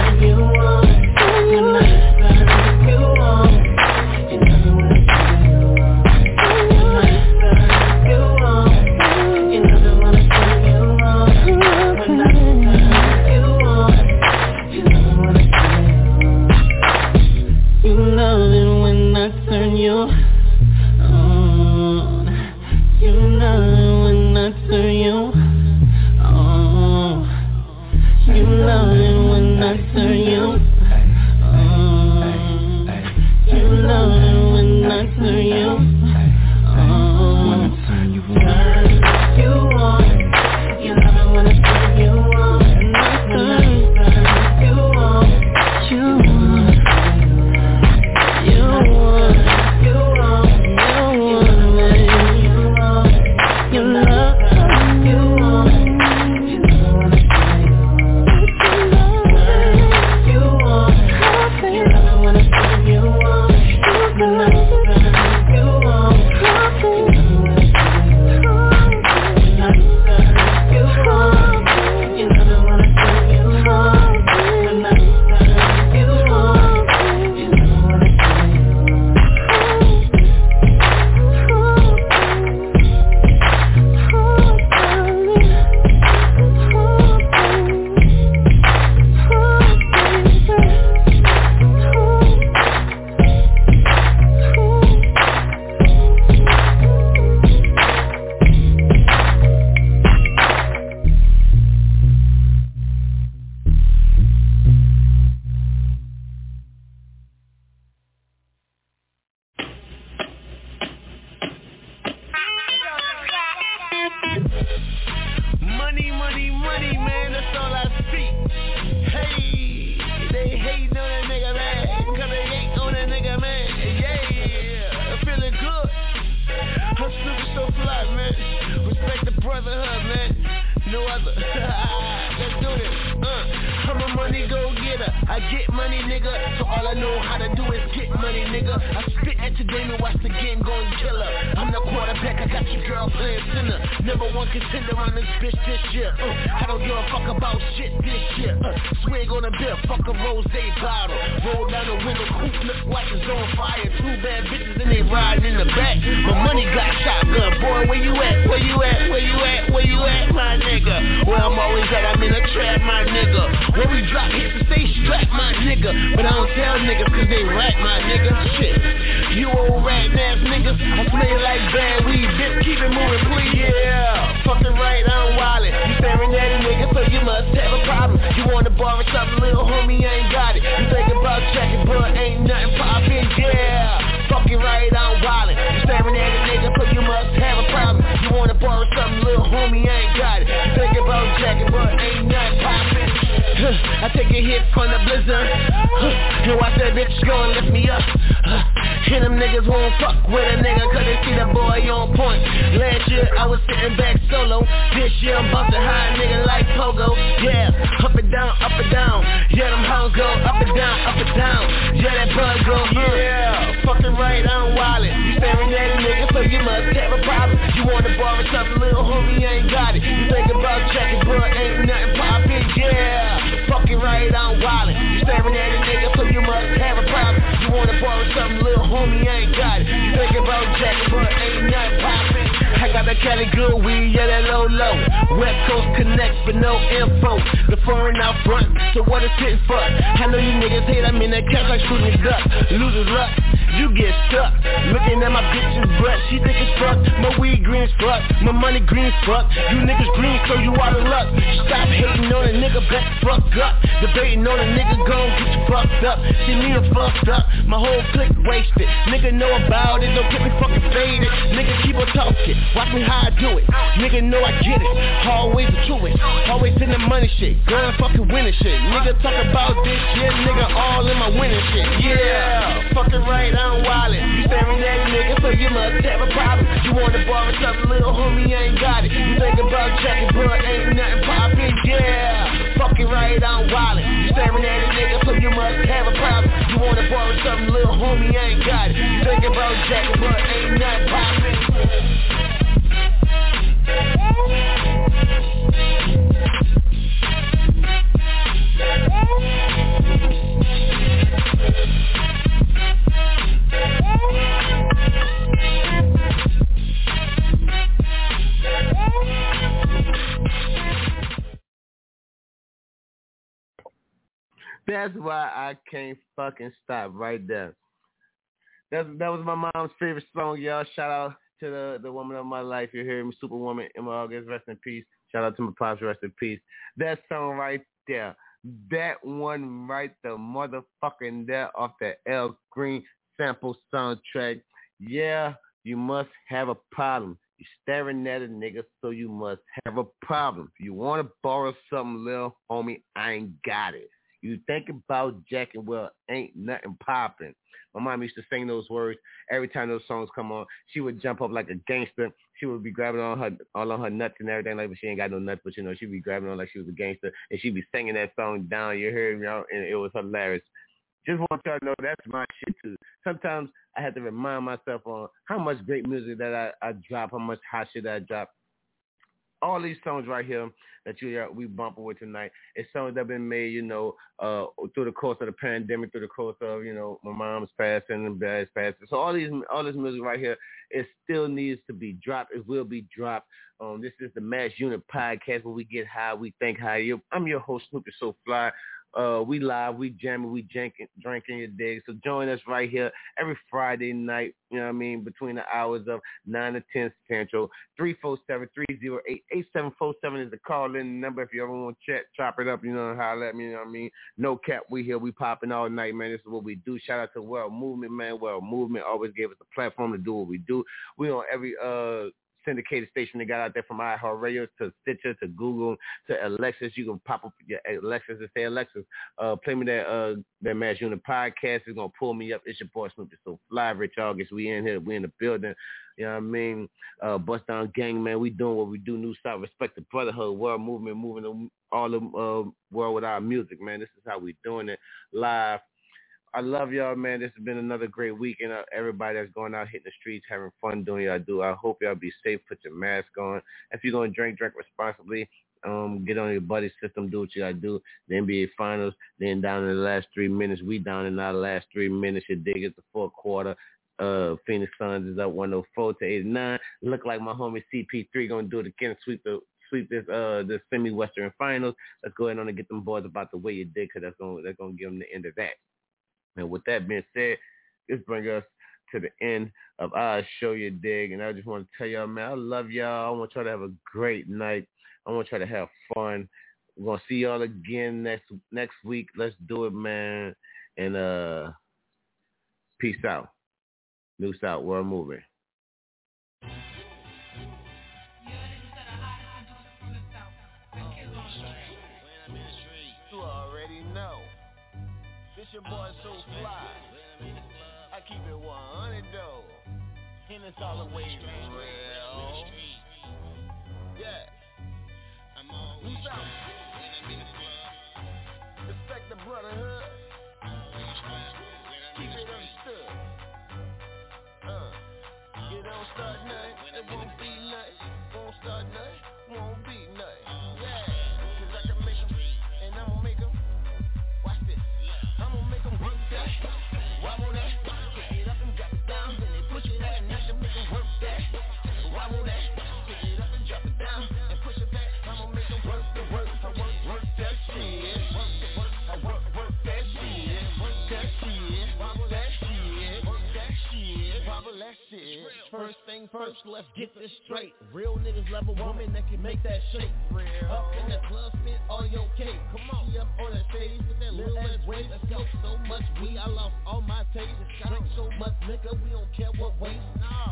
Speaker 8: I
Speaker 2: take a hit from the blizzard. And watch that bitch go and lift me up. And them niggas won't fuck with a nigga Cause they see the boy on point. Last year I was sitting back solo. This year I'm bustin' high nigga like Pogo. Yeah, up and down, up and down. Yeah, them hoes go up and down, up and down. Yeah, that bug go, uh. yeah Fucking right, I'm wildin' staring at a nigga so you must have a problem. You wanna borrow something, little homie, ain't got it. You think about checking, but ain't nothing poppin', yeah Fucking right, I'm wildin'. You staring at a nigga, so you must have a problem. You wanna borrow something, little homie, I ain't got it. You think about jacking, but ain't nothing poppin'. I got the Cali good weed, yeah, that low low. West Coast connect, but no info. The foreign out front, so what is it for? I know you niggas hate, I'm in that cash like shooting duck. Losers luck, you get stuck. Looking at my bitch's butt, she think it's fuck. My weed green as fuck, my money green as fuck. You niggas green, so you out of luck. Stop hating on a nigga, back the fuck up. Debating on a nigga, gon' get you fucked up. See me a fucked up, my whole clique wasted. Nigga know about it, don't get me fucking faded. Nigga keep on talking, watch me how I do it. Nigga know I get it, always the truest. Always in the money shit, going fucking winning shit. Nigga talk about this shit, nigga all in my winning shit. Yeah, fucking right, I'm wildin'. You staring at a nigga, so you must have a problem. You wanna borrow something, little homie, ain't got it. You think about checking, but ain't nothing poppin', yeah. Fucking right, I'm wildin'. Staring at a nigga, so you must have a problem. You wanna borrow something, little homie, ain't got it. You think about jacking, but ain't nothing poppin'.
Speaker 1: That's why I can't fucking stop right there. That's that was my mom's favorite song, y'all. Shout out to the the woman of my life. You hear me, Superwoman, Emma August, rest in peace. Shout out to my pops, rest in peace. That song right there, that one right the motherfucking there off the L Green sample soundtrack. Yeah, you must have a problem. You staring at a nigga, so you must have a problem. If you want to borrow something, little homie, I ain't got it. You think about jacking, well, ain't nothing popping. My mom used to sing those words every time those songs come on. She would jump up like a gangster. She would be grabbing on her all on her nuts and everything like, but she ain't got no nuts. But you know, she'd be grabbing on like she was a gangster, and she'd be singing that song down. You heard me, y'all, and it was hilarious. Just want y'all to know that's my shit too. Sometimes I have to remind myself on how much great music that I, I drop, how much hot shit I drop all these songs right here that you we bumping with tonight is songs that have been made, you know, uh, through the course of the pandemic, through the course of, you know, my mom's passing and dad's passing. So all these all this music right here, it still needs to be dropped. It will be dropped. Um, this is the Mass Unit Podcast where we get high, we think high. I'm your host, Snoopy So Fly. Uh, we live, we jamming, we drinking, drinking your day. So join us right here every Friday night, you know what I mean, between the hours of 9 to 10 Central. 347-308-8747 is the call-in number if you ever want to chat, chop it up, you know, holler at me, you know what I mean. No cap, we here, we popping all night, man. This is what we do. Shout out to World Movement, man. World Movement always gave us a platform to do what we do. We on every uh syndicated station they got out there from iHeartRadio to Stitcher to Google to Alexis. You can pop up your Alexis and say, Alexis, uh, play me that uh, that Mass Unit podcast. It's gonna pull me up. It's your boy Snoopy So Fly, Rich August. We in here. We in the building. You know what I mean? Uh, Bust Down Gang, man. We doing what we do. New South, respect the brotherhood, world movement, moving the, all the uh, world with our music, man. This is how we doing it live I love y'all, man. This has been another great week, and uh, everybody that's going out hitting the streets, having fun doing y'all do. I hope y'all be safe. Put your mask on. If you're gonna drink, drink responsibly. Um, get on your buddy system. Do what you gotta do. The NBA Finals. Then down in the last three minutes, we down in our last three minutes. You dig it? The fourth quarter. Uh, Phoenix Suns is up 104 to 89. Look like my homie CP3 gonna do it again. Sweep the sweep this uh the semi Western Finals. Let's go ahead on and get them boys about the way you did, cause that's gonna that's gonna give them the end of that. And with that being said, this brings us to the end of our show you dig. And I just want to tell y'all, man, I love y'all. I want y'all to have a great night. I want y'all to have fun. We're gonna see y'all again next next week. Let's do it, man. And uh peace out. New South World Moving.
Speaker 2: Your boy so fly. I keep it 100 though. And it's always real. Yeah. I'm always Respect the brotherhood. Keep it understood. Uh. It don't start nothing. It won't be nothing. Won't start nothing. Won't be nothing. Yeah. First let's get this straight. Real niggas love a woman that can make that shake. Up in the club, spit all your cake. Come on, up on that stage with that little ass waist. Smoke so much weed, I lost all my taste. Drink so much liquor, we don't care what waste.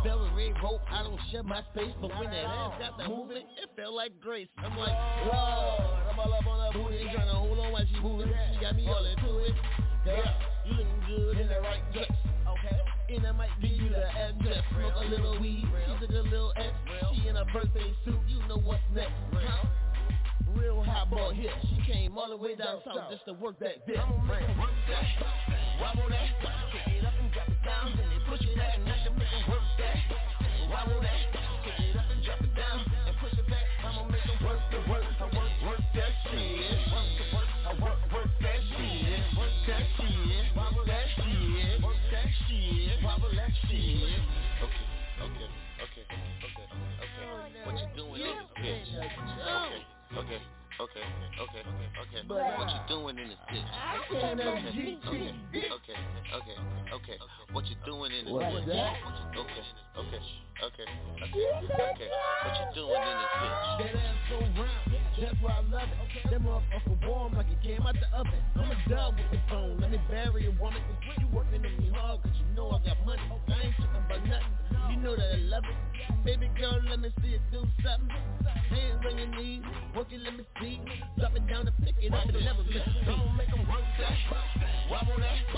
Speaker 2: Fell a red rope, I don't share my space. But when that ass got the movement, it felt like grace. I'm like, Lord, I'm all up on that booty, trying to hold on while she moving. She got me all into it. Girl, you looking good in the right dress. Okay. And I might give you the address. Smoke a little weed, she took a little X. She in a birthday suit, you know what's next. Huh? Real hot boy here She came all the way down south just to work that dick. I'ma make her work that. Wobble that. Kick it up and drop it down. Then they push it back. And I can make her work that. Wobble that. Kick it up and drop it down. And push it this bitch? Okay, okay Okay, okay, okay, okay. What you doing in this bitch? Okay, okay, okay, okay, okay. What you doing in this bitch? Okay, okay, okay, okay, okay. What you doing in this bitch? That ass so round, that's why I love it. That motherfucker warm like it came out the oven. I'm a dub with the phone, let me bury a woman. You working on me hard, cause you know I got money. I ain't tripping about nothing. You know that I love it. Baby girl, let me see it do something. Hands on your knees, work it, let me see. Drop it down and pick it up and never miss Don't make them work that. Wobble that.